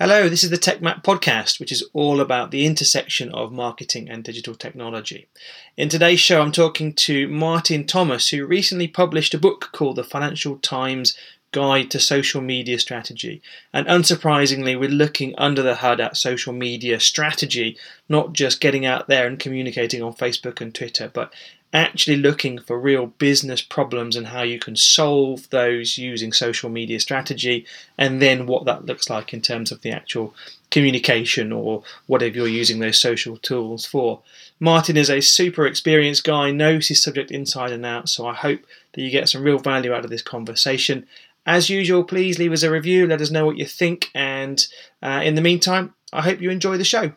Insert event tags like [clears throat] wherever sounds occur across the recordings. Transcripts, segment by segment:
Hello, this is the TechMap podcast, which is all about the intersection of marketing and digital technology. In today's show, I'm talking to Martin Thomas, who recently published a book called The Financial Times Guide to Social Media Strategy. And unsurprisingly, we're looking under the hood at social media strategy, not just getting out there and communicating on Facebook and Twitter, but actually looking for real business problems and how you can solve those using social media strategy, and then what that looks like in terms of the actual communication or whatever you're using those social tools for. Martin is a super experienced guy, knows his subject inside and out, so I hope that you get some real value out of this conversation. As usual, please leave us a review, let us know what you think, and uh, in the meantime, I hope you enjoy the show.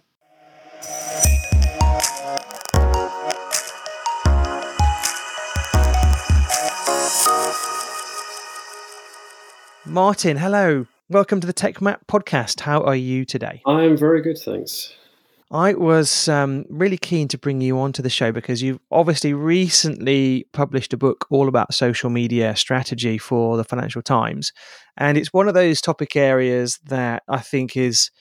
Martin, hello. Welcome to the Tech Map podcast. How are you today? I am very good, thanks. I was um, really keen to bring you onto the show because you've obviously recently published a book all about social media strategy for the Financial Times, and it's one of those topic areas that I think is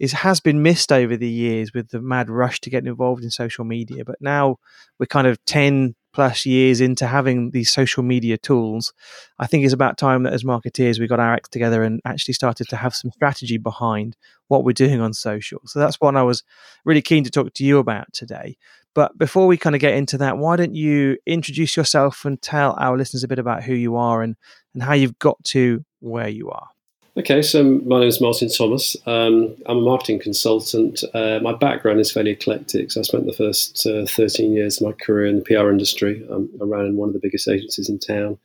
is has been missed over the years with the mad rush to get involved in social media. But now we're kind of ten plus years into having these social media tools, I think it's about time that as marketeers we got our act together and actually started to have some strategy behind what we're doing on social. So that's what I was really keen to talk to you about today. But before we kind of get into that, why don't you introduce yourself and tell our listeners a bit about who you are and, and how you've got to where you are? Okay, so my name is Martin Thomas. Um, I'm a marketing consultant. Uh, my background is fairly eclectic. So I spent the first uh, 13 years of my career in the PR industry. Um, I ran in one of the biggest agencies in town,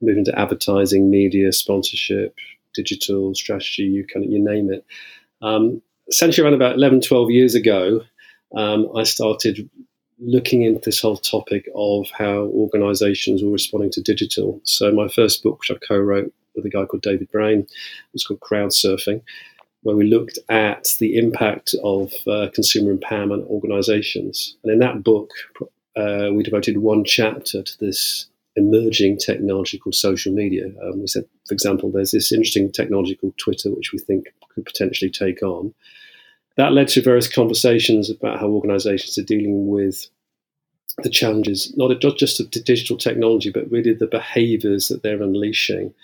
moved into advertising, media, sponsorship, digital strategy, you kind of, you name it. Um, essentially, around about 11, 12 years ago, um, I started looking into this whole topic of how organizations were responding to digital. So my first book, which I co-wrote with a guy called David Brain. It was called Crowd Surfing, where we looked at the impact of uh, consumer empowerment organizations. And in that book, uh, we devoted one chapter to this emerging technology called social media. Um, we said, for example, there's this interesting technology called Twitter, which we think could potentially take on. That led to various conversations about how organizations are dealing with the challenges, not just of digital technology, but really the behaviors that they're unleashing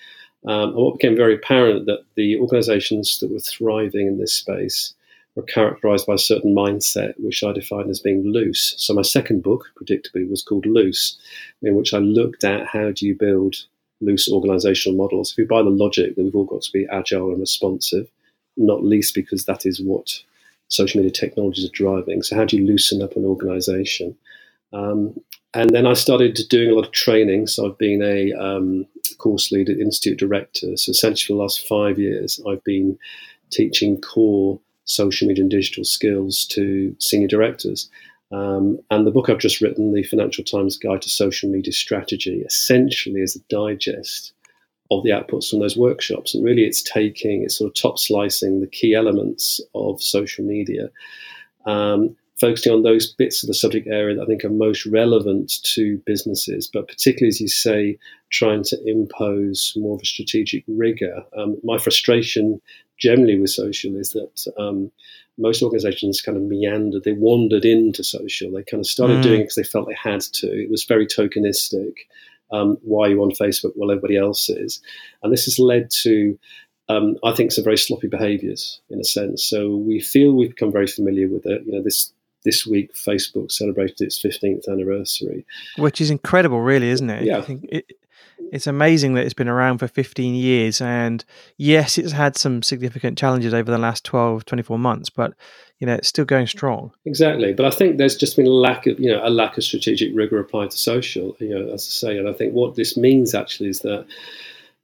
um, and what became very apparent that the organizations that were thriving in this space were characterized by a certain mindset, which I defined as being loose. So my second book, predictably, was called Loose, in which I looked at how do you build loose organizational models. If you buy the logic that we've all got to be agile and responsive, not least because that is what social media technologies are driving. So how do you loosen up an organization? Um, and then I started doing a lot of training. So I've been a um, course leader, Institute Director. So essentially, for the last five years, I've been teaching core social media and digital skills to senior directors. Um, and the book I've just written, The Financial Times Guide to Social Media Strategy, essentially is a digest of the outputs from those workshops. And really, it's taking, it's sort of top slicing the key elements of social media. Um, focusing on those bits of the subject area that I think are most relevant to businesses, but particularly, as you say, trying to impose more of a strategic rigor. Um, my frustration generally with social is that um, most organizations kind of meandered, they wandered into social. They kind of started mm. doing it because they felt they had to. It was very tokenistic. Um, why are you on Facebook? Well, everybody else is. And this has led to um, I think some very sloppy behaviours in a sense. So we feel we've become very familiar with it. You know, this this week Facebook celebrated its 15th anniversary. Which is incredible, really, isn't it? Yeah. I think it, it's amazing that it's been around for 15 years. And yes, it's had some significant challenges over the last 12, 24 months, but you know, it's still going strong. Exactly. But I think there's just been a lack of, you know, a lack of strategic rigor applied to social, you know, as I say. And I think what this means actually is that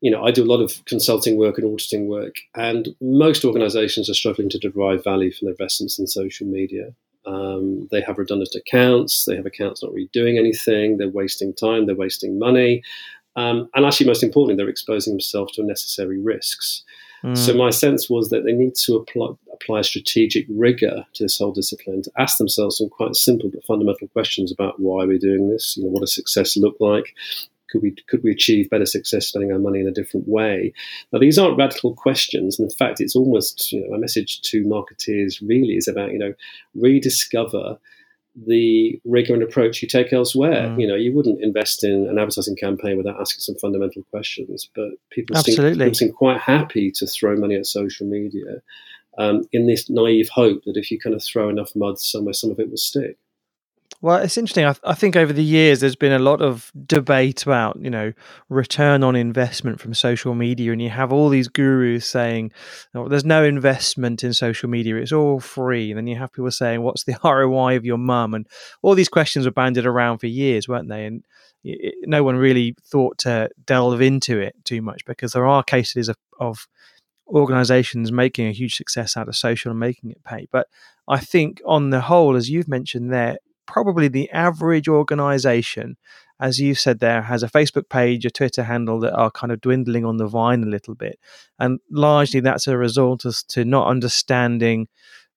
you know, I do a lot of consulting work and auditing work, and most organizations are struggling to derive value from their investments in social media. Um, they have redundant accounts. They have accounts not really doing anything. They're wasting time. They're wasting money. Um, and actually, most importantly, they're exposing themselves to unnecessary risks. Mm. So my sense was that they need to apply, apply strategic rigor to this whole discipline to ask themselves some quite simple but fundamental questions about why we're doing this. You know, what does success look like? Could we could we achieve better success spending our money in a different way? Now these aren't radical questions, and in fact, it's almost you know a message to marketeers really is about you know rediscover the rigor and approach you take elsewhere. Mm. You know, you wouldn't invest in an advertising campaign without asking some fundamental questions. But people seem, people seem quite happy to throw money at social media um, in this naive hope that if you kind of throw enough mud somewhere, some of it will stick. Well, it's interesting. I, th- I, think over the years there's been a lot of debate about, you know, return on investment from social media, and you have all these gurus saying, oh, "There's no investment in social media; it's all free." And then you have people saying, "What's the [laughs] ROI of your mum?" And all these questions were banded around for years, weren't they? And it, no one really thought to delve into it too much because there are cases of, of organizations making a huge success out of social and making it pay. But I think on the whole, as you've mentioned there, probably the average organization, as you said there, has a Facebook page, a Twitter handle that are kind of dwindling on the vine a little bit. And largely that's a result as to not understanding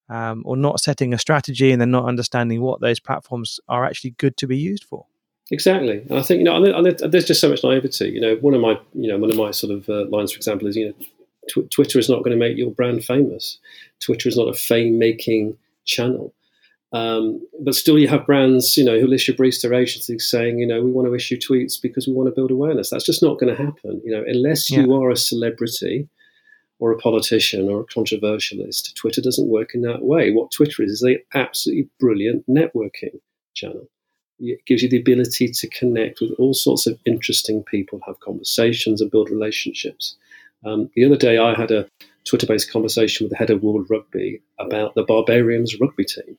um, or not setting a strategy and then not understanding what those platforms are actually good to be used for. Exactly, and I think you know, there's just so much naivety. You know, one of my, you know, one of my sort of uh, lines, for example, is you know, tw- Twitter is not going to make your brand famous. Twitter is not a fame-making channel. Um, but still, you have brands, you know, who list your briefs to agencies saying, you know, we want to issue tweets because we want to build awareness. That's just not going to happen, you know, unless you yeah. are a celebrity or a politician or a controversialist. Twitter doesn't work in that way. What Twitter is is an absolutely brilliant networking channel. It gives you the ability to connect with all sorts of interesting people, have conversations, and build relationships. Um, the other day, I had a Twitter-based conversation with the head of World Rugby about the Barbarians rugby team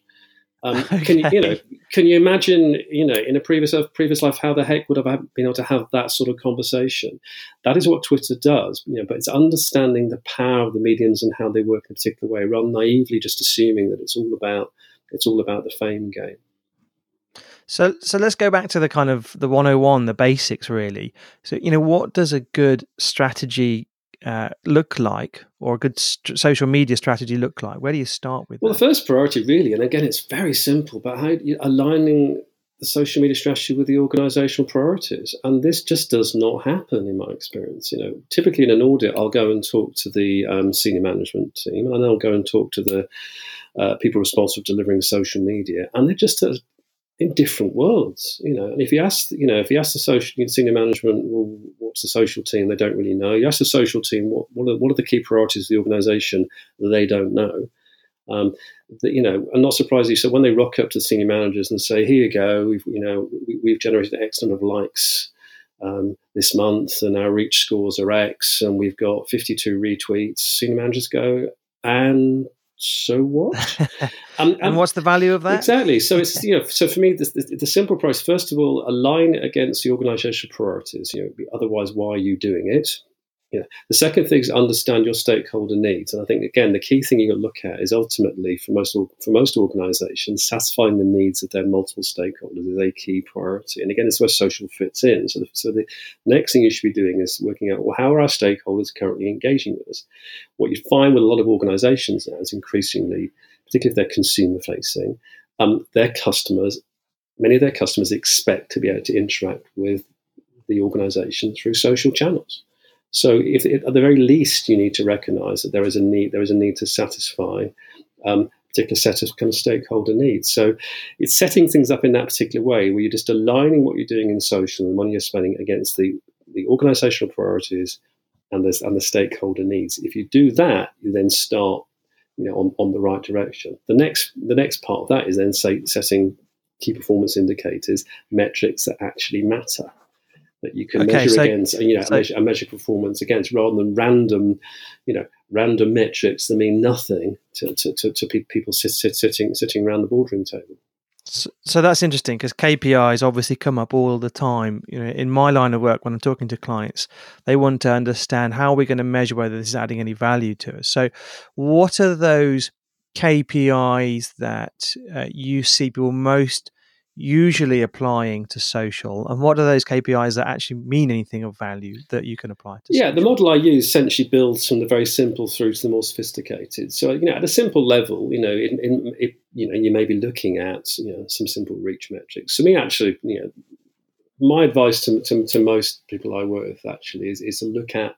um, okay. [laughs] Can you, you know, can you imagine, you know, in a previous previous life, how the heck would I have been able to have that sort of conversation? That is what Twitter does, you know. But it's understanding the power of the mediums and how they work in a particular way, rather than naively just assuming that it's all about it's all about the fame game. So, so let's go back to the kind of the 101, the basics, really. So, you know, what does a good strategy uh, look like, or a good st- social media strategy look like? Where do you start with? Well, that? the first priority, really, and again, it's very simple, but how you, aligning the social media strategy with the organizational priorities, and this just does not happen in my experience. You know, typically in an audit, I'll go and talk to the um, senior management team, and I'll go and talk to the uh, people responsible for delivering social media, and they're just at in different worlds, you know. And if you ask, you know, if you ask the social senior management, well, what's the social team? They don't really know. You ask the social team, what what are, what are the key priorities of the organisation? They don't know. Um, you know, and not surprisingly, so when they rock up to the senior managers and say, "Here you go, we've you know we, have generated X number of likes um, this month, and our reach scores are X, and we've got 52 retweets," senior managers go, "And so what? [laughs] Um, and, and, what's the value of that? Exactly. So it's you know, so for me, the, the, the simple price. First of all, align against the organisational priorities. You know, otherwise, why are you doing it? You know, the second thing is understand your stakeholder needs, and I think again the key thing you got to look at is ultimately for most for most organisations, satisfying the needs of their multiple stakeholders is a key priority. And again, it's where social fits in. So, the, so the next thing you should be doing is working out well how are our stakeholders currently engaging with us. What you find with a lot of organisations now is increasingly, particularly if they're consumer facing, um, their customers, many of their customers expect to be able to interact with the organisation through social channels. So, if, at the very least, you need to recognise that there is a need. There is a need to satisfy um, particular set of kind of stakeholder needs. So, it's setting things up in that particular way where you're just aligning what you're doing in social and money you're spending against the the organisational priorities and the and the stakeholder needs. If you do that, you then start, you know, on, on the right direction. The next the next part of that is then say, setting key performance indicators, metrics that actually matter that you can okay, measure so, against, and you know, so, measure, measure performance against, rather than random, you know, random metrics that mean nothing to, to, to, to people sit, sit, sitting sitting around the boardroom table. So, so that's interesting because KPIs obviously come up all the time. You know, in my line of work, when I'm talking to clients, they want to understand how we're going to measure whether this is adding any value to us. So, what are those KPIs that uh, you see people most usually applying to social and what are those KPIs that actually mean anything of value that you can apply to yeah social? the model I use essentially builds from the very simple through to the more sophisticated so you know at a simple level you know in, in it, you know you may be looking at you know some simple reach metrics so me actually you know my advice to, to, to, most people I work with actually is, is to look at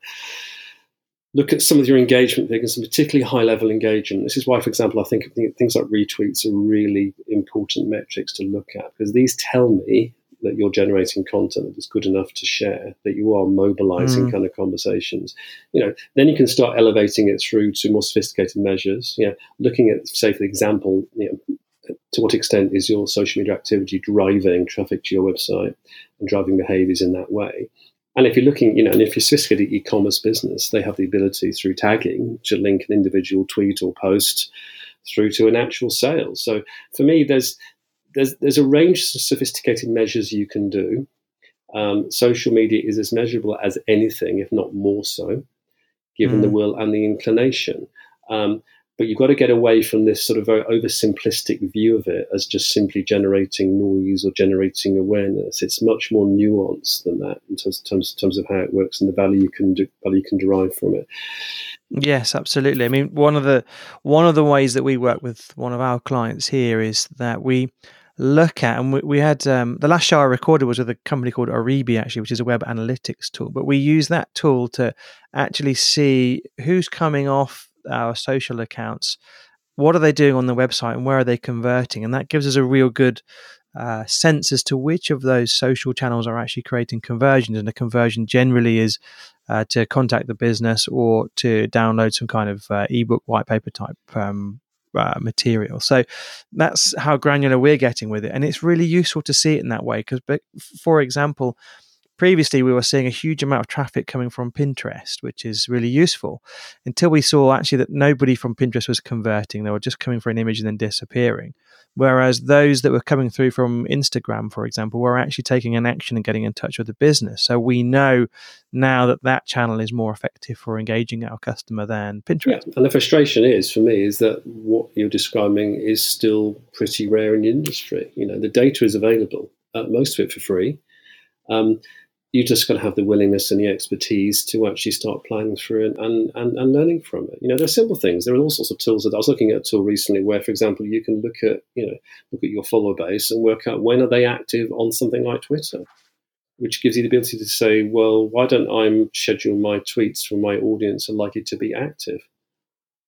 look at some of your engagement figures, and particularly high level engagement. This is why, for example, I think things like retweets are really important metrics to look at because these tell me that you're generating content that is good enough to share, that you are mobilizing mm. kind of conversations. You know, then you can start elevating it through to more sophisticated measures. You know, looking at, say, for example, you know, to what extent is your social media activity driving traffic to your website and driving behaviors in that way? And if you're looking, you know, and if you're sophisticated e-commerce business, they have the ability through tagging to link an individual tweet or post through to an actual sale. So for me, there's there's there's a range of sophisticated measures you can do. Um, social media is as measurable as anything, if not more so, given mm. the will and the inclination. Um, but you've got to get away from this sort of very oversimplistic view of it as just simply generating noise or generating awareness. It's much more nuanced than that in terms, terms, terms of how it works and the value you can do, value you can derive from it. Yes, absolutely. I mean, one of the one of the ways that we work with one of our clients here is that we look at, and we, we had um, the last show I recorded was with a company called Oribi, actually, which is a web analytics tool. But we use that tool to actually see who's coming off our social accounts, what are they doing on the website, and where are they converting, and that gives us a real good uh, sense as to which of those social channels are actually creating conversions. And a conversion generally is uh, to contact the business or to download some kind of uh, ebook white paper type um, uh, material. So that's how granular we're getting with it, and it's really useful to see it in that way. Because, for example, previously we were seeing a huge amount of traffic coming from Pinterest, which is really useful. Until we saw actually that nobody from Pinterest was converting; they were just coming for an image and then disappearing. Whereas those that were coming through from Instagram, for example, were actually taking an action and getting in touch with the business. So we know now that that channel is more effective for engaging our customer than Pinterest. Yeah, and the frustration is for me is that what you're describing is still pretty rare in the industry. You know, the data is available, uh, most of it for free. Um, you just got to have the willingness and the expertise to actually start planning through it and, and, and learning from it. You know, there are simple things. There are all sorts of tools that I was looking at a tool recently where, for example, you can look at, you know, look at your follower base and work out when are they active on something like Twitter, which gives you the ability to say, well, why don't I schedule my tweets for my audience are likely to be active?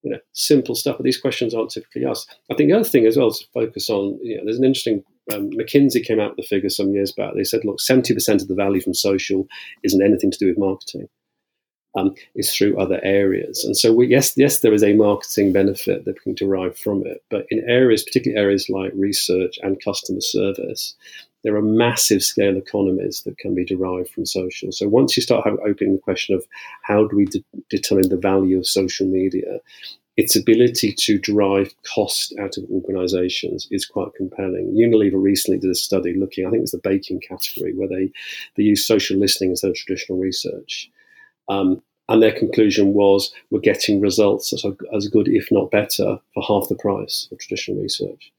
You know, simple stuff, but these questions aren't typically asked. I think the other thing as well is to focus on, you know, there's an interesting um, McKinsey came out with the figure some years back. They said, look, 70% of the value from social isn't anything to do with marketing. Um, through other areas. And so, we, yes, yes, there is a marketing benefit that we can derive from it. But in areas, particularly areas like research and customer service, there are massive scale economies that can be derived from social. So once you start opening the question of how do we de- determine the value of social media, its ability to drive cost out of organizations is quite compelling. Unilever recently did a study looking, I think it was the baking category, where they, they used social listening instead of traditional research. Um, and their conclusion was we're getting results are as good, if not better, for half the price of traditional research.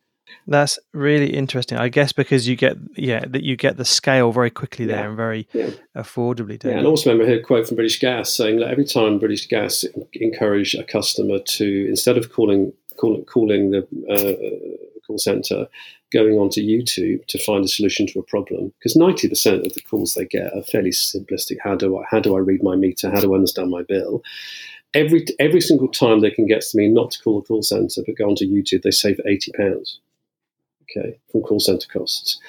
That's really interesting. I guess because you get yeah that you get the scale very quickly there yeah. and very yeah. affordably. Yeah, and also remember I heard a quote from British Gas saying that every time British Gas encourage a customer to instead of calling call, calling the uh, call center, going onto YouTube to find a solution to a problem because ninety percent of the calls they get are fairly simplistic. How do I how do I read my meter? How do I understand my bill? Every every single time they can get to me not to call the call center but go onto YouTube, they save eighty pounds okay, from call center costs.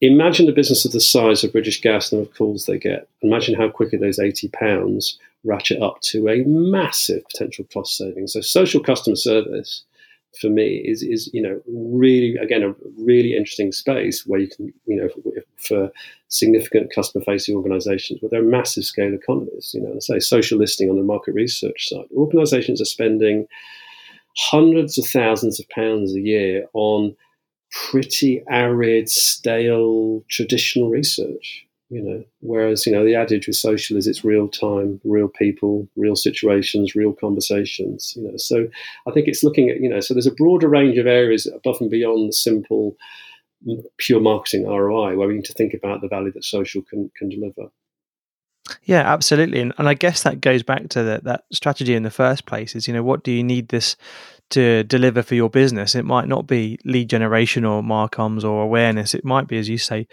Imagine a business of the size of British Gas and the calls they get. Imagine how quickly those eighty pounds ratchet up to a massive potential cost saving. So social customer service for me is is you know really again a really interesting space where you can you know for, for significant customer facing organizations where there are massive scale economies you know say social listening on the market research side organizations are spending hundreds of thousands of pounds a year on pretty arid, stale, traditional research. You know, whereas you know the adage with social is it's real time, real people, real situations, real conversations. You know, so I think it's looking at you know so there's a broader range of areas above and beyond the simple, pure marketing ROI where we need to think about the value that social can can deliver. Yeah, absolutely, and, and I guess that goes back to that strategy in the first place. Is you know what do you need this to deliver for your business? It might not be lead generation or marcoms or awareness. It might be, as you say,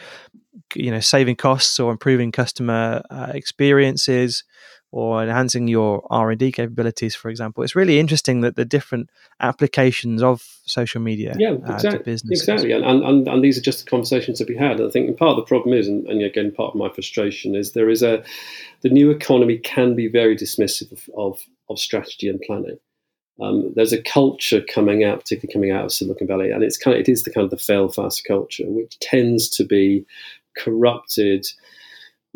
you know saving costs or improving customer uh, experiences or enhancing your r&d capabilities for example. It's really interesting that the different applications of social media yeah exactly uh, exactly. And, and, and these are just the conversations that we had. I think part of the problem is and, and, again part of my frustration is there is a the new economy can be very dismissive of, of, of strategy and planning um, there's a culture coming out, particularly coming out of Silicon Valley, and it's kind of it is the kind of the fail fast culture, which tends to be corrupted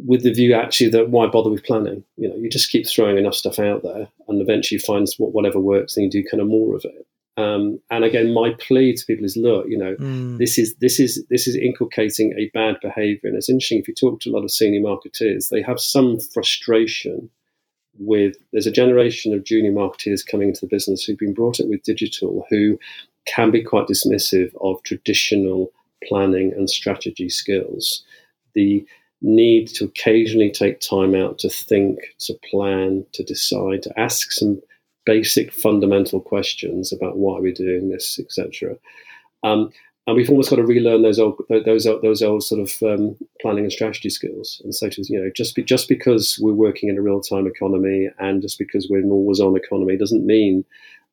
with the view actually that why bother with planning? You know, you just keep throwing enough stuff out there, and eventually you find what, whatever works, and you do kind of more of it. Um, and again, my plea to people is, look, you know, mm. this is this is this is inculcating a bad behaviour, and it's interesting if you talk to a lot of senior marketeers, they have some frustration with. There's a generation of junior marketeers coming into the business who've been brought up with digital, who can be quite dismissive of traditional planning and strategy skills. The need to occasionally take time out to think, to plan, to decide, to ask some basic fundamental questions about why we're doing this, etc. Um, and we've almost got to relearn those old those those old sort of um, planning and strategy skills. And so, to, you know, just be, just because we're working in a real time economy and just because we're an always on economy doesn't mean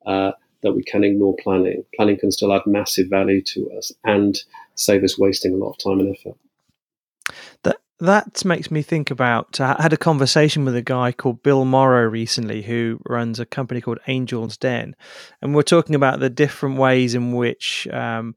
uh, that we can ignore planning. Planning can still add massive value to us and save us wasting a lot of time and effort. That that makes me think about. I had a conversation with a guy called Bill Morrow recently, who runs a company called Angel's Den, and we're talking about the different ways in which um,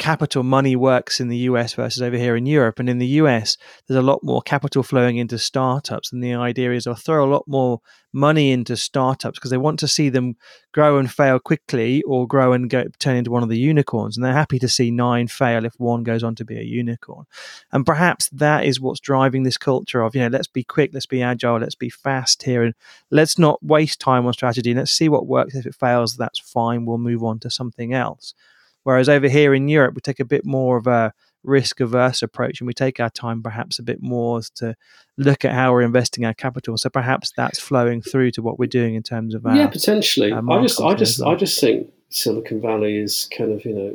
capital money works in the US versus over here in Europe. And in the US, there's a lot more capital flowing into startups. And the idea is they'll throw a lot more money into startups because they want to see them grow and fail quickly or grow and go, turn into one of the unicorns. And they're happy to see nine fail if one goes on to be a unicorn. And perhaps that is what's driving this culture of, you know, let's be quick, let's be agile, let's be fast here, and let's not waste time on strategy. Let's see what works. If it fails, that's fine. We'll move on to something else. Whereas over here in Europe, we take a bit more of a risk averse approach and we take our time perhaps a bit more to look at how we're investing our capital. So perhaps that's flowing through to what we're doing in terms of our, yeah, potentially. I just, I just. I just think Silicon Valley is kind of you know.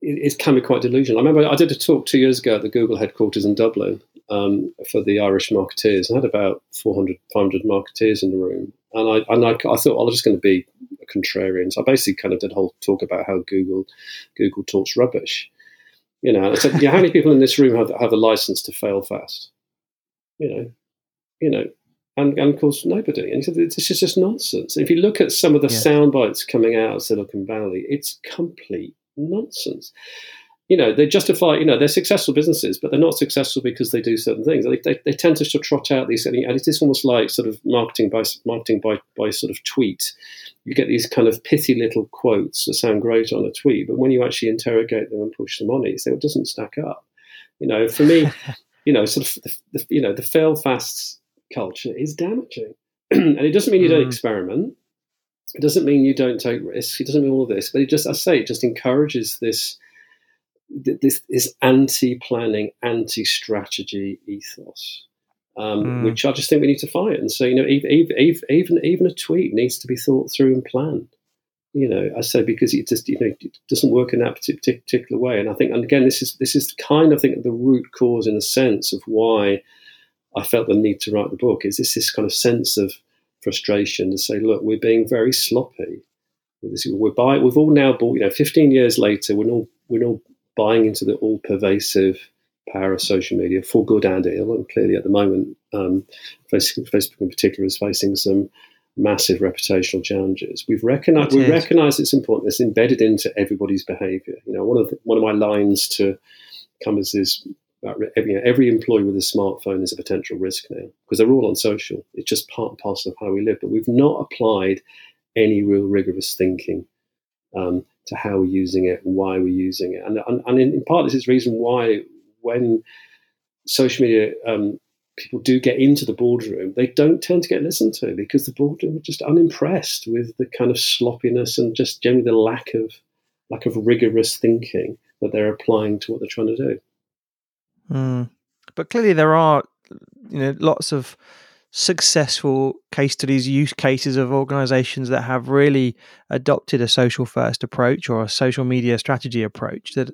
It, it can be quite delusional. I remember I did a talk two years ago at the Google headquarters in Dublin um, for the Irish marketeers. I had about 400, 500 marketeers in the room, and I and I, I thought well, i was just going to be a contrarian. So I basically kind of did a whole talk about how Google Google talks rubbish. You know, I said, yeah, how many people in this room have have a license to fail fast? You know, you know, and, and of course nobody. And he said, this is just nonsense. If you look at some of the yeah. sound bites coming out of Silicon Valley, it's complete nonsense you know, they justify, you know, they're successful businesses, but they're not successful because they do certain things. They, they, they tend to sort of trot out these, and it is almost like sort of marketing by marketing by, by sort of tweet. You get these kind of pithy little quotes that sound great on a tweet, but when you actually interrogate them and push them on it, so it doesn't stack up. You know, for me, [laughs] you know, sort of, the, the, you know, the fail fast culture is damaging, [clears throat] and it doesn't mean you don't mm. experiment. It doesn't mean you don't take risks. It doesn't mean all of this, but it just, I say, it just encourages this this, this anti-planning, anti-strategy ethos, um, mm. which I just think we need to fight. And so, you know, even, even even a tweet needs to be thought through and planned. You know, I say because it just you know it doesn't work in that particular way. And I think, and again, this is this is kind of I think the root cause, in a sense, of why I felt the need to write the book. Is this this kind of sense of frustration to say, look, we're being very sloppy. We're by, we've all now bought, you know, 15 years later, we're all we're all buying into the all pervasive power of social media for good and ill. And clearly, at the moment, um, Facebook in particular is facing some massive reputational challenges. We've recognized we recognise its important. It's embedded into everybody's behaviour. You know, one of the, one of my lines to companies is about every, you know, every employee with a smartphone is a potential risk now because they're all on social. It's just part and parcel of how we live. But we've not applied any real rigorous thinking um, to how we're using it why we're using it. And, and, and in, part, this is the reason why when social media um, people do get into the boardroom, they don't tend to get listened to because the boardroom are just unimpressed with the kind of sloppiness and just generally the lack of lack of rigorous thinking that they're applying to what they're trying to do. Mm. But clearly, there are you know lots of successful case studies, use cases of organizations that have really adopted a social first approach or a social media strategy approach that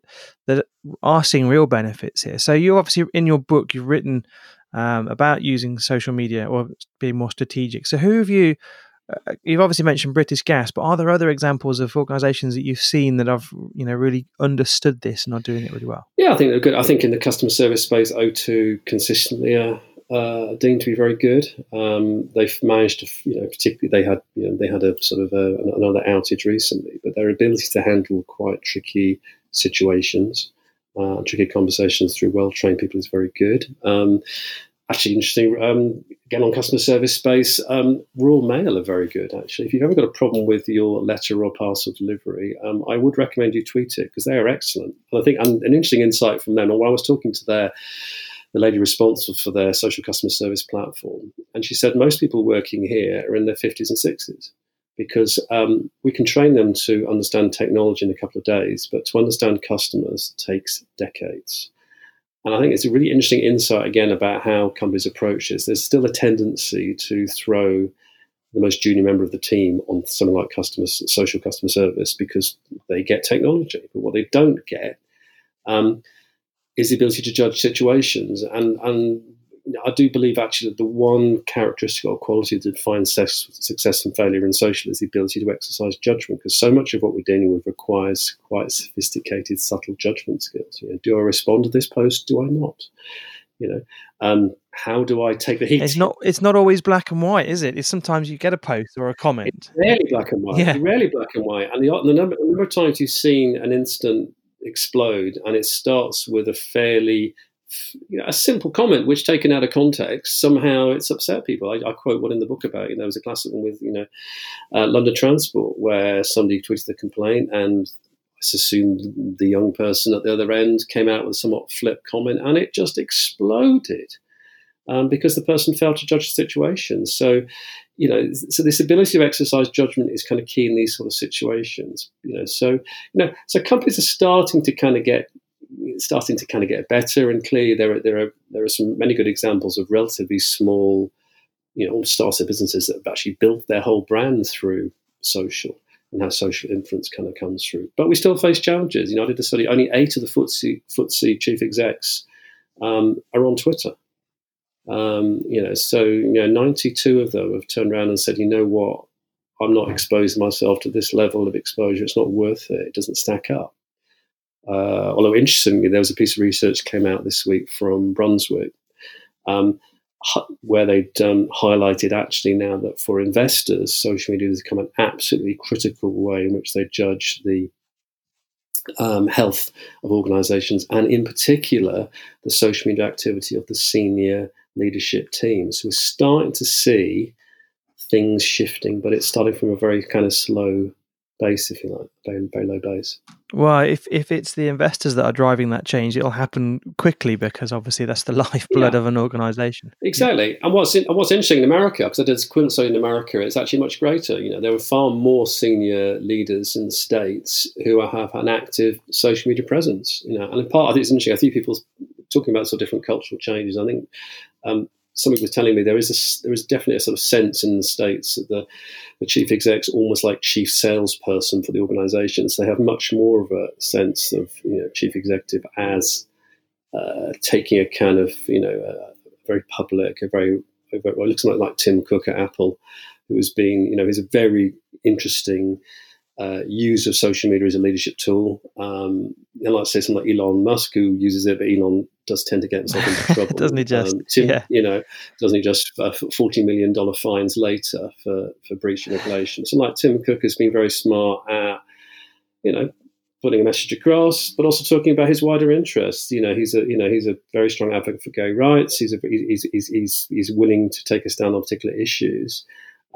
that are seeing real benefits here. So you obviously in your book you've written um, about using social media or being more strategic. So who have you uh, you've obviously mentioned British Gas, but are there other examples of organisations that you've seen that have you know really understood this and are doing it really well? Yeah, I think they're good. I think in the customer service space, O2 consistently are deemed to be very good. Um, they've managed to, you know, particularly they had you know they had a sort of a, another outage recently, but their ability to handle quite tricky situations. Uh, tricky conversations through well trained people is very good. Um, actually interesting. Um, again, on customer service space, um, Royal Mail are very good. Actually, if you've ever got a problem with your letter or parcel delivery, um, I would recommend you tweet it because they are excellent. And I think an interesting insight from them. And while I was talking to their the lady responsible for their social customer service platform, and she said most people working here are in their fifties and sixties because um, we can train them to understand technology in a couple of days, but to understand customers takes decades. And I think it's a really interesting insight again about how companies approach this. There's still a tendency to throw the most junior member of the team on something like customer social customer service because they get technology. But what they don't get um, is the ability to judge situations. And, and I do believe actually that the one characteristic or quality that defines success and failure in social is the ability to exercise judgment, because so much of what we're dealing with requires quite sophisticated, subtle judgment skills. You know, do I respond to this post? Do I not? You know, um, how do I take the heat? It's not. It's not always black and white, is it? It's sometimes you get a post or a comment. It's rarely black and white. Yeah. It's rarely black and white. And the, the, number, the number of times you've seen an instant explode, and it starts with a fairly you know, a simple comment which taken out of context somehow it's upset people. I, I, quote one in the book about you know there was a classic one with you know uh, london transport where somebody tweeted a complaint and I assume the young person at the other end came out with a somewhat flip comment and it just exploded um, because the person failed to judge the situation. So you know so this ability to exercise judgment is kind of key in these sort of situations you know so you know so companies are starting to kind of get starting to kind of get better. And clearly, there are there are there are some many good examples of relatively small, you know, startup businesses that have actually built their whole brand through social and how social influence kind of comes through. But we still face challenges. You know, I did a study. Only eight of the FTSE, FTSE chief execs um, are on Twitter. Um, you know, so you know, 92 of them have turned around and said, you know what, I'm not exposing myself to this level of exposure. It's not worth it. It doesn't stack up. Uh, although interestingly, there was a piece of research came out this week from Brunswick um, where they'd um, highlighted actually now that for investors, social media has become an absolutely critical way in which they judge the um, health of organizations and in particular the social media activity of the senior leadership teams. We're starting to see things shifting, but it's starting from a very kind of slow base, if you like, very, very low base. Well, if if it's the investors that are driving that change, it'll happen quickly because obviously that's the [laughs] lifeblood yeah. of an organisation. Exactly. And what's in, and what's interesting in America, because I did a study in America, it's actually much greater. You know, there are far more senior leaders in the states who have an active social media presence. You know, and in part, I think it's interesting. I think people talking about sort of different cultural changes. I think um, somebody was telling me there is a, there is definitely a sort of sense in the states that the, the chief exec's almost like chief salesperson for the organisations. They have much more of a sense of you know chief executive as uh, taking a kind of you know a very public, a very, it looks like like Tim Cook at Apple, who has been you know he's a very interesting uh, use of social media as a leadership tool. Um, and like I say, someone like Elon Musk who uses it, but Elon does tend to get himself into [laughs] trouble. doesn't he just? Um, Tim, yeah. You know, doesn't he just uh, forty million dollar fines later for for breach of regulation? So like Tim Cook has been very smart at, you know. Putting a message across, but also talking about his wider interests. You know, he's a you know he's a very strong advocate for gay rights. He's a, he's, he's, he's, he's willing to take a stand on particular issues.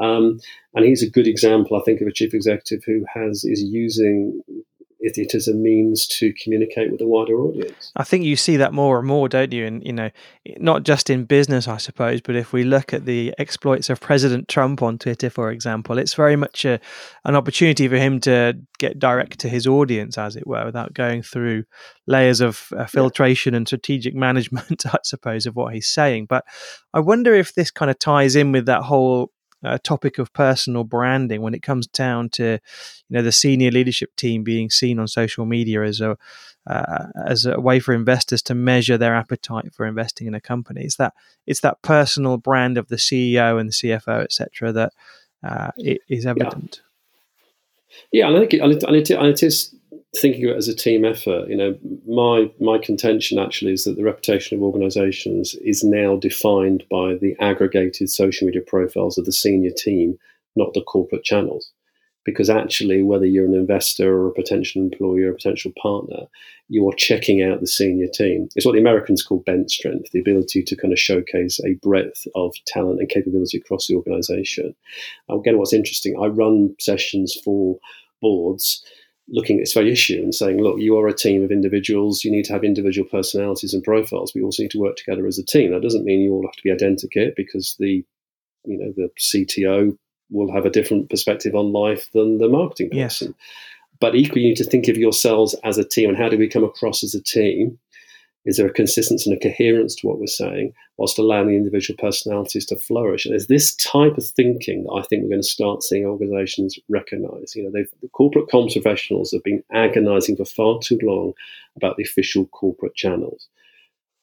Um, and he's a good example, I think, of a chief executive who has is using it, it as a means to communicate with a wider audience. I think you see that more and more, don't you? And you know, not just in business, I suppose, but if we look at the exploits of President Trump on Twitter, for example, it's very much a, an opportunity for him to get direct to his audience, as it were, without going through layers of uh, filtration yeah. and strategic [laughs] management, I suppose, of what he's saying. But I wonder if this kind of ties in with that whole uh, topic of personal branding when it comes down to you know the senior leadership team being seen on social media as a uh, as a way for investors to measure their appetite for investing in a company. It's that it's that personal brand of the CEO and the CFO, etc., that uh, is evident. Yeah. yeah, and I think it, and, it, and, it, and it is thinking of it as a team effort, you know, my my contention actually is that the reputation of organisations is now defined by the aggregated social media profiles of the senior team, not the corporate channels. Because actually, whether you're an investor or a potential employee or a potential partner, you are checking out the senior team. It's what the Americans call bench strength, the ability to kind of showcase a breadth of talent and capability across the organisation. Again, what's interesting, I run sessions for boards looking at this very issue and saying, look, you are a team of individuals. You need to have individual personalities and profiles. We also need to work together as a team. That doesn't mean you all have to be identical because the, you know, the CTO will have a different perspective on life than the marketing person. Yes. But equally, you need to think of yourselves as a team and how do we come across as a team is there a consistency and a coherence to what we're saying, whilst allowing the individual personalities to flourish? And it's this type of thinking that I think we're going to start seeing organisations recognise. You know, the corporate comms professionals have been agonising for far too long about the official corporate channels.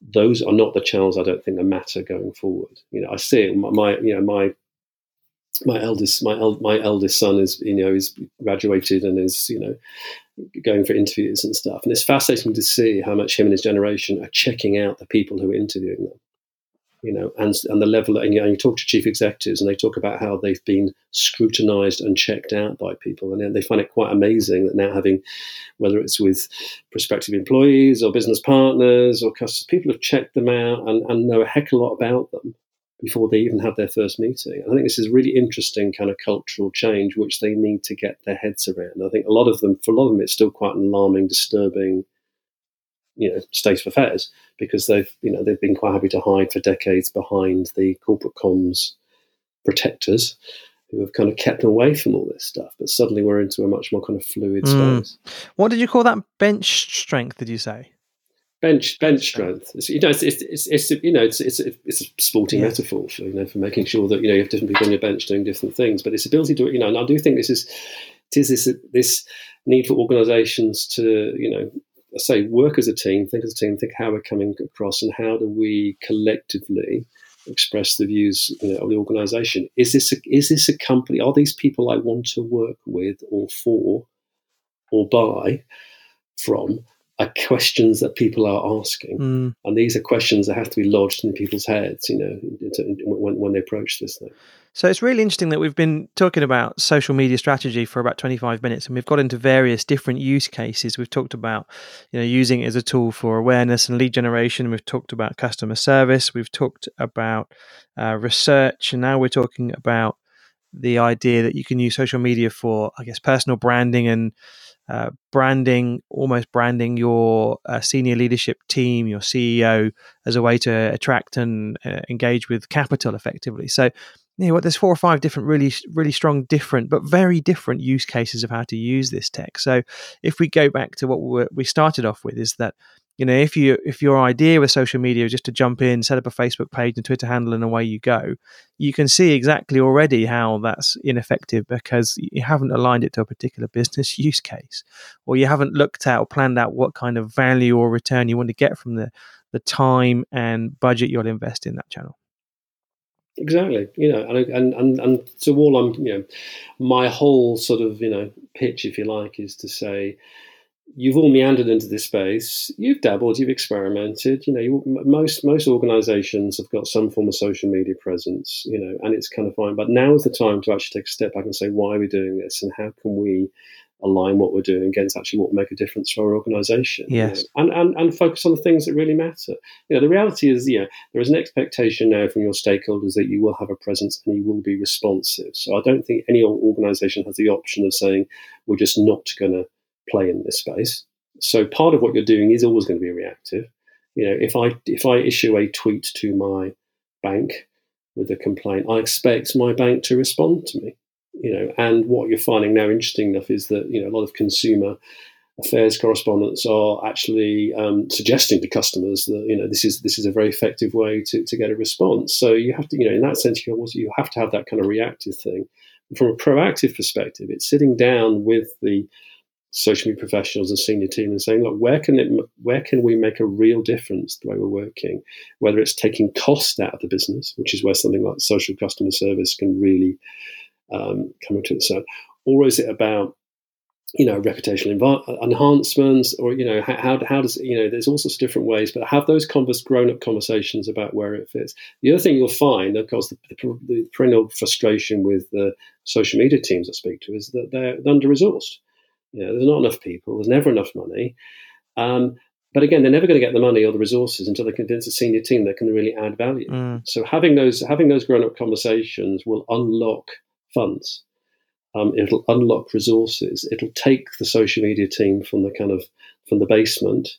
Those are not the channels I don't think that matter going forward. You know, I see it. My you know, my my eldest my el- my eldest son is you know is graduated and is you know going for interviews and stuff. And it's fascinating to see how much him and his generation are checking out the people who are interviewing them you know and and the level and you, know, you talk to chief executives and they talk about how they've been scrutinized and checked out by people. And they find it quite amazing that now having whether it's with prospective employees or business partners or customers people have checked them out and, and know a heck of a lot about them before they even have their first meeting. I think this is a really interesting kind of cultural change which they need to get their heads around. I think a lot of them, for a lot of them, it's still quite an alarming, disturbing, you know, state of affairs because they've, you know, they've been quite happy to hide for decades behind the corporate comms protectors who have kind of kept them away from all this stuff. But suddenly we're into a much more kind of fluid mm. space. What did you call that bench strength? Did you say? Bench bench strength. It's, you know, it's, it's, it's, you know, it's it's a, it's a sporting yeah. metaphor for you know for making sure that you know you have different people on your bench doing different things. But its ability to you know, and I do think this is it is this this need for organisations to you know say work as a team, think as a team, think how we're coming across, and how do we collectively express the views you know, of the organisation. Is this a, is this a company? Are these people I want to work with or for or buy from? Are questions that people are asking, mm. and these are questions that have to be lodged in people's heads, you know, when, when they approach this thing. So it's really interesting that we've been talking about social media strategy for about 25 minutes and we've got into various different use cases. We've talked about, you know, using it as a tool for awareness and lead generation. We've talked about customer service. We've talked about uh, research. And now we're talking about the idea that you can use social media for, I guess, personal branding and uh, branding, almost branding your uh, senior leadership team, your CEO, as a way to attract and uh, engage with capital effectively. So, you know, what there's four or five different, really, really strong, different, but very different use cases of how to use this tech. So, if we go back to what we started off with, is that you know if you if your idea with social media is just to jump in set up a facebook page and twitter handle and away you go you can see exactly already how that's ineffective because you haven't aligned it to a particular business [laughs] use case. Or you haven't looked at or planned out what kind of value or return you want to get from the the time and budget you'll invest in that channel. Exactly you know and and and, and so all i'm you know my whole sort of you know pitch if you like is to say you've all meandered into this space. You've dabbled, you've experimented. You know, you, most most organisations have got some form of social media presence. You know, and it's kind of fine. But now is the time to actually take a step back and say, why are we doing this, and how can we align what we're doing against actually what will make a difference to our organisation? Yes, you know? and, and and focus on the things that really matter. You know, the reality is, yeah, there is an expectation now from your stakeholders that you will have a presence and you will be responsive. So I don't think any organisation has the option of saying we're just not going to play in this space. So part of what you're doing is always going to be reactive. You know, if I if I issue a tweet to my bank with a complaint, I expect my bank to respond to me. You know, and what you're finding now interesting enough is that you know a lot of consumer affairs correspondents are actually um, suggesting to customers that you know this is this is a very effective way to, to get a response. So you have to you know in that sense you you have to have that kind of reactive thing. From a proactive perspective, it's sitting down with the social media professionals and senior team and saying, look, where can it where can we make a real difference the way we're working? Whether it's taking cost out of the business, which is where something like social customer service can really um, come into its own, or is it about you know, reputational env- enhancements, or you know, how, how does you know? There's all sorts of different ways, but have those converse, grown-up conversations about where it fits. The other thing you'll find, of course, the, the, the perennial frustration with the social media teams I speak to is that they're under-resourced. You know, there's not enough people. There's never enough money. Um, but again, they're never going to get the money or the resources until they convince a senior team that can really add value. Mm. So having those having those grown-up conversations will unlock funds um, it'll unlock resources. It'll take the social media team from the kind of from the basement,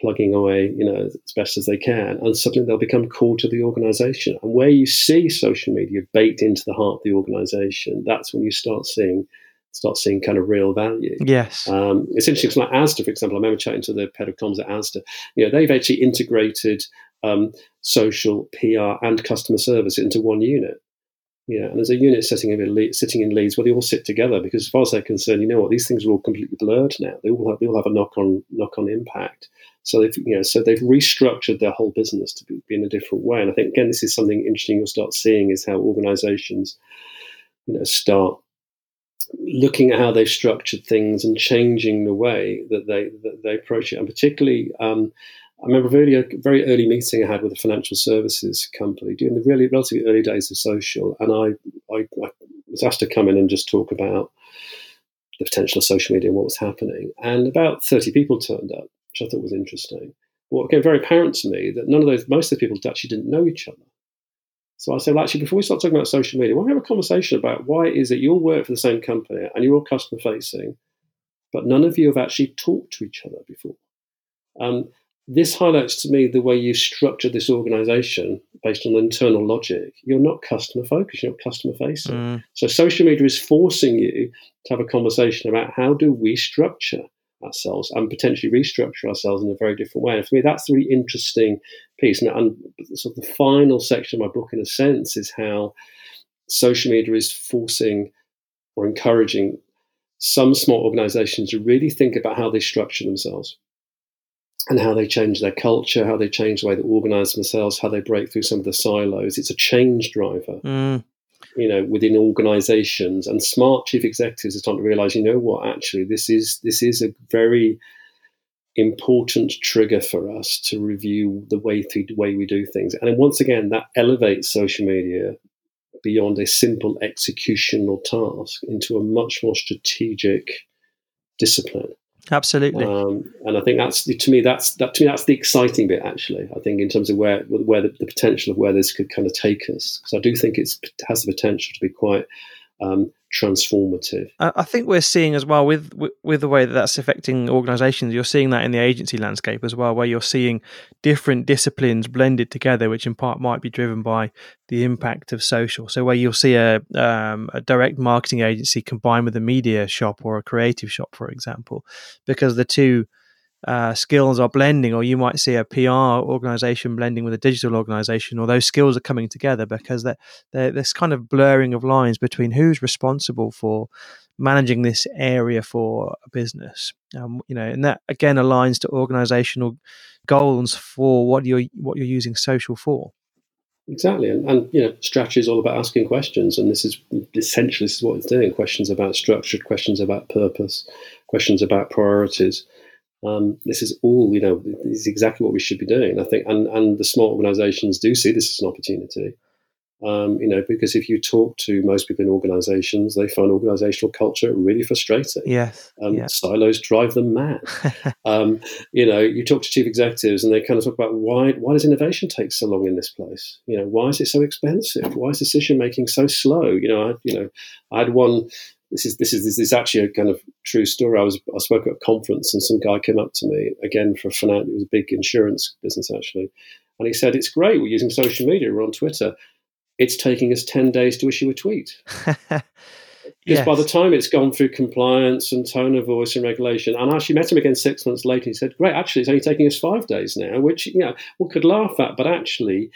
plugging away, you know, as best as they can, and suddenly they'll become core to the organization. And where you see social media baked into the heart of the organization, that's when you start seeing start seeing kind of real value. Yes. Um, it's interesting because like Asda, for example, I remember chatting to the head of comms at Asda. You know, they've actually integrated um, social, PR, and customer service into one unit. Yeah, and there's a unit sitting in, sitting in Leeds where they all sit together because, as far as they're concerned, you know what, these things are all completely blurred now. They all have, they all have a knock on knock on impact. So they've you know so they've restructured their whole business to be, be in a different way. And I think again, this is something interesting you'll start seeing is how organisations, you know, start looking at how they've structured things and changing the way that they that they approach it, and particularly. Um, I remember a very, very early meeting I had with a financial services company during the really relatively early days of social, and I, I, I was asked to come in and just talk about the potential of social media and what was happening. And about 30 people turned up, which I thought was interesting. What became very apparent to me that none of those, most of the people actually didn't know each other. So I said, well, actually, before we start talking about social media, why don't we have a conversation about why it is that you all work for the same company and you're all customer facing, but none of you have actually talked to each other before. Um, this highlights to me the way you structure this organization based on internal logic. You're not customer focused, you're not customer facing. Mm. So social media is forcing you to have a conversation about how do we structure ourselves and potentially restructure ourselves in a very different way. And for me, that's the really interesting piece. And, and sort of the final section of my book, in a sense, is how social media is forcing or encouraging some small organizations to really think about how they structure themselves and how they change their culture, how they change the way they organize themselves, how they break through some of the silos. It's a change driver, mm. you know, within organizations. And smart chief executives are starting to realize, you know what, actually, this is this is a very important trigger for us to review the way through the way we do things. And once again, that elevates social media beyond a simple executional task into a much more strategic discipline. Absolutely. Um, and I think that's to me that's that to me that's the exciting bit actually. I think in terms of where where the, the potential of where this could kind of take us because I do think it has the potential to be quite um, transformative. I think we're seeing as well with with the way that that's affecting organisations. You're seeing that in the agency landscape as well, where you're seeing different disciplines blended together, which in part might be driven by the impact of social. So where you'll see a um, a direct marketing agency combined with a media shop or a creative shop, for example, because the two uh, skills are blending, or you might see a PR organization blending with a digital organization, or those skills are coming together because they're, they're, this kind of blurring of lines between who's responsible for managing this area for a business. Um, you know, and that again aligns to organizational goals for what you're what you're using social for. Exactly, and, and you know, strategy is all about asking questions, and this is essentially this is what it's doing: questions about structure, questions about purpose, questions about priorities. Um, this is all, you know, this is exactly what we should be doing. I think, and, and the small organizations do see this as an opportunity. Um, you know, because if you talk to most people in organizations, they find organizational culture really frustrating. Yes. Um, yes. Silos drive them mad. [laughs] um, you know, you talk to chief executives and they kind of talk about why, why does innovation take so long in this place? You know, why is it so expensive? Why is decision making so slow? You know, I, you know, I had one this is this is this is actually a kind of true story. I was I spoke at a conference and some guy came up to me again for a finance. It was a big insurance business actually, and he said, "It's great. We're using social media. We're on Twitter. It's taking us ten days to issue a tweet." [laughs] Because yes. by the time it's gone through compliance and tone of voice and regulation, and I actually met him again six months later, he said, "Great, actually, it's only taking us five days now," which you know one could laugh at, but actually,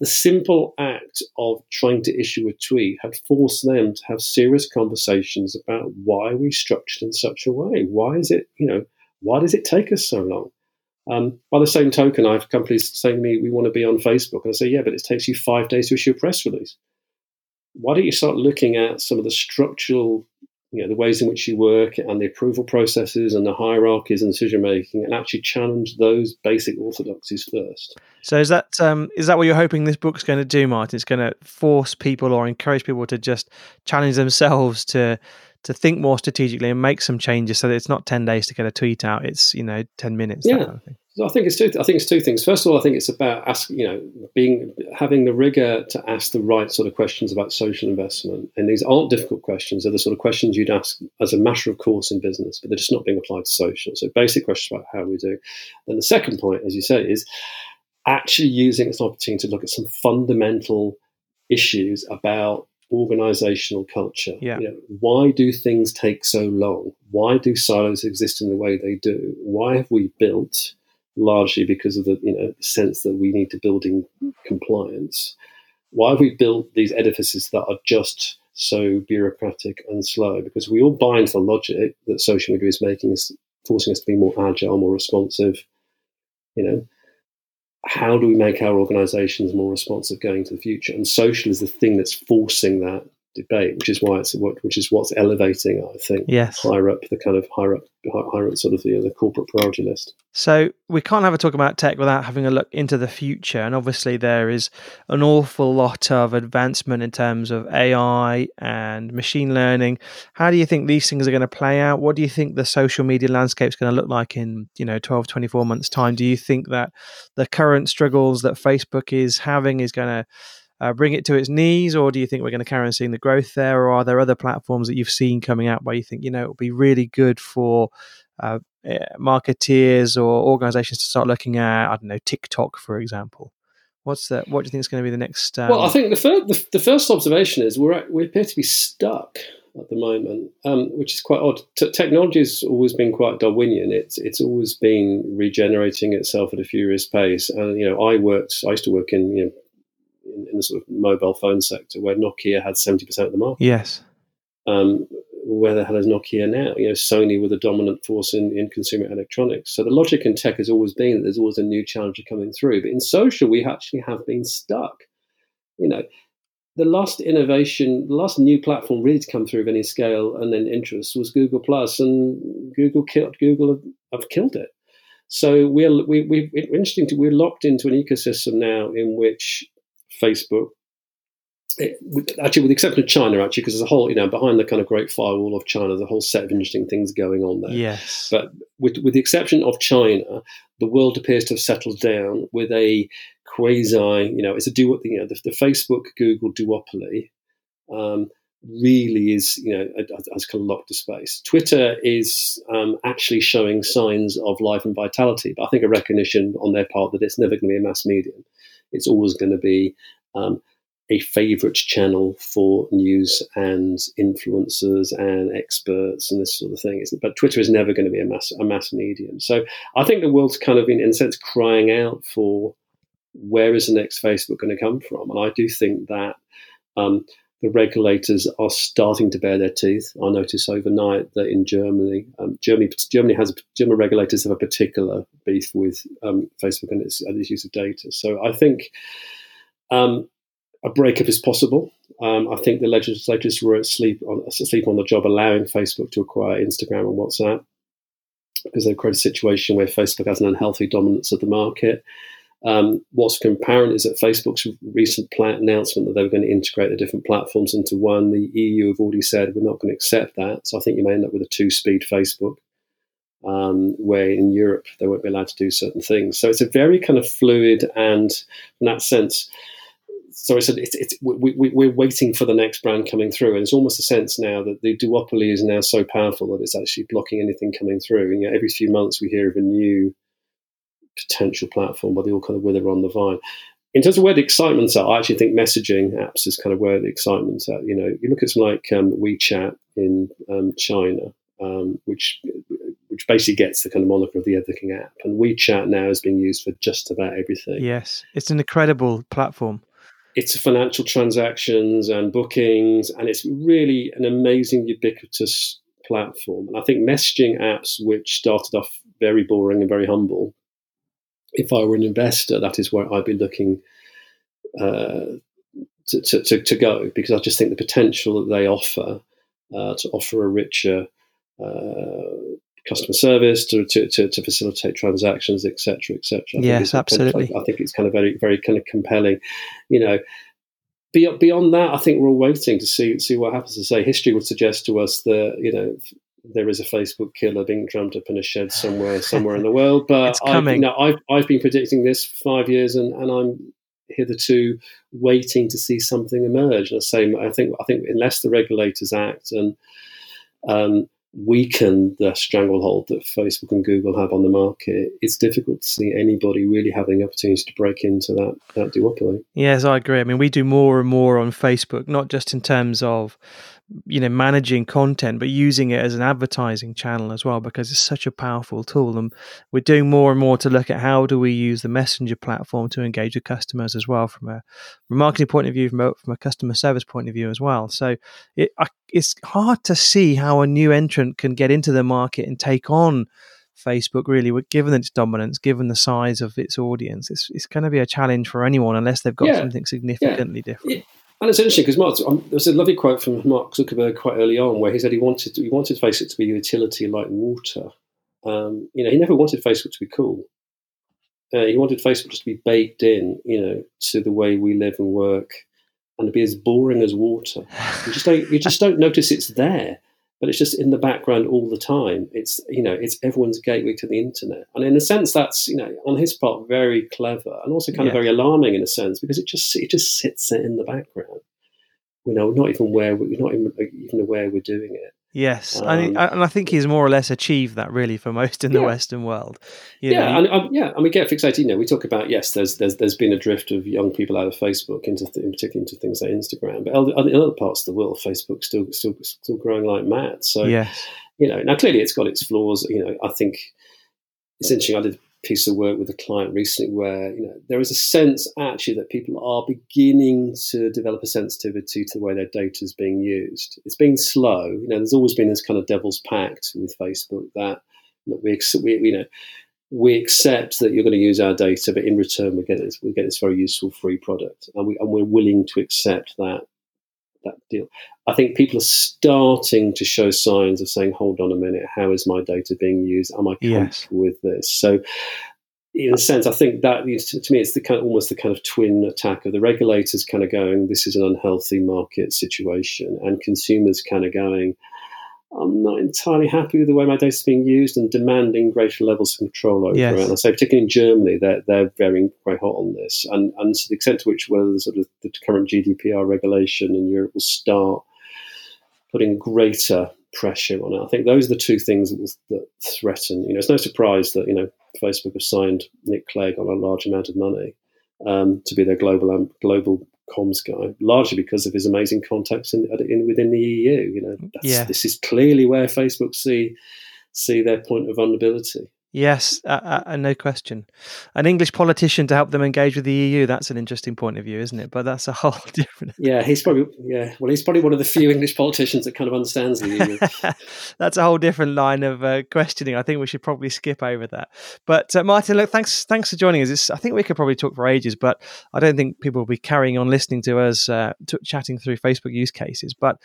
the simple act of trying to issue a tweet had forced them to have serious conversations about why we structured in such a way. Why is it, you know, why does it take us so long? Um, by the same token, I have companies saying to me, we want to be on Facebook. And I say, yeah, but it takes you five days to issue a press release. Why don't you start looking at some of the structural you know, the ways in which you work and the approval processes and the hierarchies and decision making and actually challenge those basic orthodoxies first. So is that um, is that what you're hoping this book's going to do, Martin? It's going to force people or encourage people to just challenge themselves to to think more strategically and make some changes so that it's not 10 days to get a tweet out it's you know 10 minutes yeah kind of I think it's two. I think it's two things. First of all, I think it's about asking, you know, being having the rigor to ask the right sort of questions about social investment. And these aren't difficult questions; they're the sort of questions you'd ask as a matter of course in business, but they're just not being applied to social. So, basic questions about how we do. Then the second point, as you say, is actually using it as an opportunity to look at some fundamental issues about organizational culture. Yeah. You know, why do things take so long? Why do silos exist in the way they do? Why have we built largely because of the you know sense that we need to build in compliance. Why have we built these edifices that are just so bureaucratic and slow? Because we all buy into the logic that social media is making us forcing us to be more agile, more responsive. You know, how do we make our organizations more responsive going to the future? And social is the thing that's forcing that debate, which is why it's what which is what's elevating, I think, yes, higher up the kind of higher up higher up sort of the, the corporate priority list. So we can't have a talk about tech without having a look into the future, and obviously there is an awful lot of advancement in terms of AI and machine learning. How do you think these things are going to play out? What do you think the social media landscape is going to look like in you know 12, 24 months time? Do you think that the current struggles that Facebook is having is going to uh, bring it to its knees, or do you think we're going to carry on seeing the growth there, or are there other platforms that you've seen coming out where you think you know it will be really good for uh, eh, marketeers or organizations to start looking at? I don't know TikTok, for example. What's the what do you think is going to be the next? Um... Well, I think the, fir- the, the first observation is we're at, we appear to be stuck at the moment, um, which is quite odd. T- technology has always been quite Darwinian. It's it's always been regenerating itself at a furious pace. And you know, I worked. I used to work in you know in, in, the sort of mobile phone sector where Nokia had 70% of the market. Yes. Um, where the hell is Nokia now? You know, Sony were the dominant force in, in consumer electronics. So the logic in tech has always been that there's always a new challenger coming through. But in social, we actually have been stuck. You know, the last innovation, the last new platform really to come through of any scale and then interest was Google Plus, and Google killed Google have, have killed it. So we're we, we interesting. To, we're locked into an ecosystem now in which Facebook. It, actually, with the exception of China, actually, because there's a whole, you know, behind the kind of great firewall of China, there's a whole set of interesting things going on there. Yes. But with, with the exception of China, the world appears to have settled down with a quasi, you know, it's a do you know, the, the Facebook Google duopoly. Um, really is, you know, has kind of locked the space. Twitter is um, actually showing signs of life and vitality, but I think a recognition on their part that it's never going to be a mass medium it's always going to be um, a favorite channel for news and influencers and experts and this sort of thing. But Twitter is never going to be a mass a mass medium. So I think the world's kind of in, in a sense crying out for where is the next Facebook going to come from, and I do think that. Um, the regulators are starting to bare their teeth. I noticed overnight that in Germany, um, Germany, Germany has German regulators have a particular beef with um, Facebook and its, its, use of data. So I think um, a breakup is possible. Um, I think the legislators were asleep on, asleep on the job, allowing Facebook to acquire Instagram and WhatsApp because they've created a situation where Facebook has an unhealthy dominance of the market. Um, what's apparent is that Facebook's recent announcement that they were going to integrate the different platforms into one, the EU have already said we're not going to accept that. So I think you may end up with a two speed Facebook, um, where in Europe they won't be allowed to do certain things. So it's a very kind of fluid and, in that sense, so I said it's, it's we, we, we're waiting for the next brand coming through, and it's almost a sense now that the duopoly is now so powerful that it's actually blocking anything coming through. And every few months we hear of a new potential platform, but they all kind of wither on the vine. In terms of where the excitement's at, I actually think messaging apps is kind of where the excitement's at. You know, you look at something like um, WeChat in um, China, um, which which basically gets the kind of moniker of the Everything app. And WeChat now is being used for just about everything. Yes, it's an incredible platform. It's financial transactions and bookings, and it's really an amazing, ubiquitous platform. And I think messaging apps, which started off very boring and very humble, if I were an investor, that is where I'd be looking uh, to, to, to, go because I just think the potential that they offer uh, to offer a richer uh, customer service to, to, to, to facilitate transactions, etc., etc. Yes, absolutely. Kind of, I think it's kind of very, very kind of compelling. You know, beyond, beyond that, I think we're all waiting to see see what happens. To say history would suggest to us that you know there is a Facebook killer being drummed up in a shed somewhere somewhere in the world. But [laughs] I've, you know, I've I've been predicting this for five years, and, and I'm hitherto waiting to see something emerge. And I say I think I think unless the regulators act and um, weaken the stranglehold that Facebook and Google have on the market, it's difficult to see anybody really having the opportunity to break into that, that duopoly. Yes, I agree. I mean, we do more and more on Facebook, not just in terms of you know managing content but using it as an advertising channel as well because it's such a powerful tool and we're doing more and more to look at how do we use the messenger platform to engage with customers as well from a, from a marketing point of view from a, from a customer service point of view as well so it, it's hard to see how a new entrant can get into the market and take on Facebook really, given its dominance, given the size of its audience, it's, it's going to be a challenge for anyone unless they've got yeah. something significantly yeah. different. And it's interesting because Mark, um, there's a lovely quote from Mark Zuckerberg quite early on where he said he wanted he wanted Facebook to be a utility like water. Um, you know, he never wanted Facebook to be cool. Uh, he wanted Facebook just to be baked in, you know, to the way we live and work, and to be as boring as water. You just don't you just don't notice it's there but it's just in the background all the time. It's you know it's everyone's gateway to the internet, and in a sense that's you know on his part very clever and also kind yeah. of very alarming in a sense because it just it just sits there in the background. You know, not even where we're not even, uh, even aware we're doing it. Yes, um, and, and I think he's more or less achieved that really for most in the yeah. Western world. You yeah, know, and um, yeah, and we get fixated. You know, we talk about yes, there's there's there's been a drift of young people out of Facebook into th- in particular into things like Instagram, but in other parts of the world, Facebook's still still still growing like mad. So yes. you know, now clearly it's got its flaws. You know, I think it's interesting. I did piece of work with a client recently where you know there is a sense actually that people are beginning to develop a sensitivity to the way their data is being used. It's been slow. You know, there's always been this kind of devil's pact with Facebook that look, we, we you know we accept that you're going to use our data, but in return we get this we get this very useful free product, and we and we're willing to accept that that deal. I think people are starting to show signs of saying, "Hold on a minute, how is my data being used? Am I comfortable yes. with this?" So, in a sense, I think that to me, it's the kind of, almost the kind of twin attack of the regulators kind of going, "This is an unhealthy market situation," and consumers kind of going, I'm not entirely happy with the way my data is being used and demanding greater levels of control over yes. it. And I say, particularly in Germany, they're, they're very quite hot on this. And, and to the extent to which whether the sort of the current GDPR regulation in Europe will start putting greater pressure on it. I think those are the two things that, that threaten. You know, it's no surprise that you know Facebook have signed Nick Clegg on a large amount of money um, to be their global um, global comms guy, largely because of his amazing contacts in, in within the EU. You know, yeah. this is clearly where Facebook see see their point of vulnerability. Yes, uh, uh, no question. An English politician to help them engage with the EU, that's an interesting point of view, isn't it? But that's a [laughs] whole different. Yeah, he's probably, yeah, well, he's probably one of the few English politicians that kind of understands the EU. [laughs] that's a whole different line of uh, questioning. I think we should probably skip over that. But uh, Martin, look, thanks thanks for joining us. It's, I think we could probably talk for ages, but I don't think people will be carrying on listening to us uh, t- chatting through Facebook use cases. But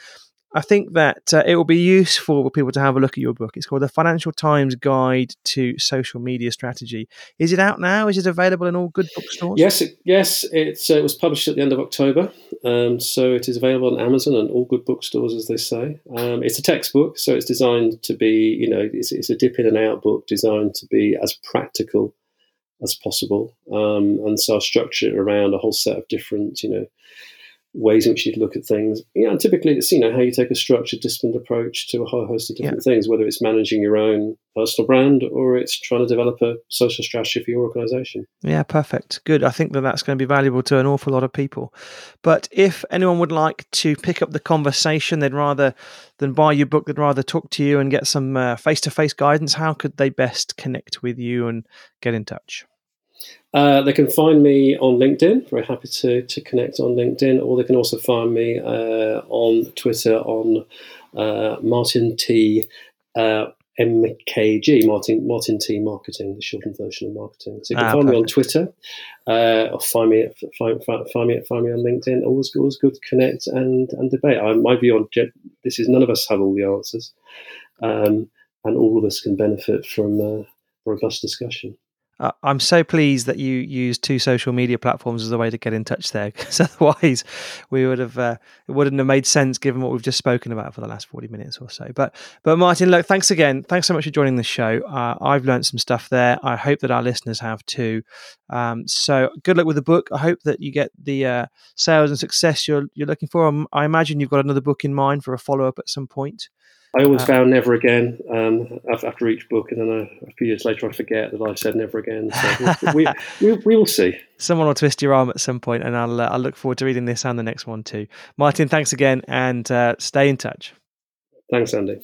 I think that uh, it will be useful for people to have a look at your book. It's called The Financial Times Guide to Social Media Strategy. Is it out now? Is it available in all good bookstores? Yes, it, yes. It's, uh, it was published at the end of October, um, so it is available on Amazon and all good bookstores, as they say. Um, it's a textbook, so it's designed to be, you know, it's, it's, a dip in and out book designed to be as practical as possible. Um, and so I structure it around a whole set of different, you know, ways in which you look at things. You know, typically it's you know how you take a structured, disciplined approach to a whole host of different yeah. things, whether it's managing your own personal brand or it's trying to develop a social strategy for your organisation. Yeah, perfect. Good. I think that that's going to be valuable to an awful lot of people. But if anyone would like to pick up the conversation, they'd rather than buy your book, they'd rather talk to you and get some face to face guidance. How could they best connect with you and get in touch? Uh, they can find me on LinkedIn. Very happy to, to connect on LinkedIn, or they can also find me uh, on Twitter on uh, Martin T uh, MKG, Martin Martin T Marketing, the shortened version of marketing. So you can ah, find perfect. me on Twitter, uh, or find me at, find, find, me at, find me on LinkedIn. Always always good to connect and and debate. I, my view on this is none of us have all the answers, um, and all of us can benefit from uh, robust discussion. Uh, I'm so pleased that you use two social media platforms as a way to get in touch there, because [laughs] otherwise we would have uh, it wouldn't have made sense given what we've just spoken about for the last 40 minutes or so. But but Martin, look, thanks again. Thanks so much for joining the show. Uh, I've learned some stuff there. I hope that our listeners have too. Um, so good luck with the book. I hope that you get the uh, sales and success you're you're looking for. Um, I imagine you've got another book in mind for a follow up at some point. I always uh, vow never again um, after each book, and then I, a few years later I forget that I said never again. So we, [laughs] we, we, will see. Someone will twist your arm at some point, and I'll uh, I'll look forward to reading this and the next one too. Martin, thanks again, and uh, stay in touch. Thanks, Andy.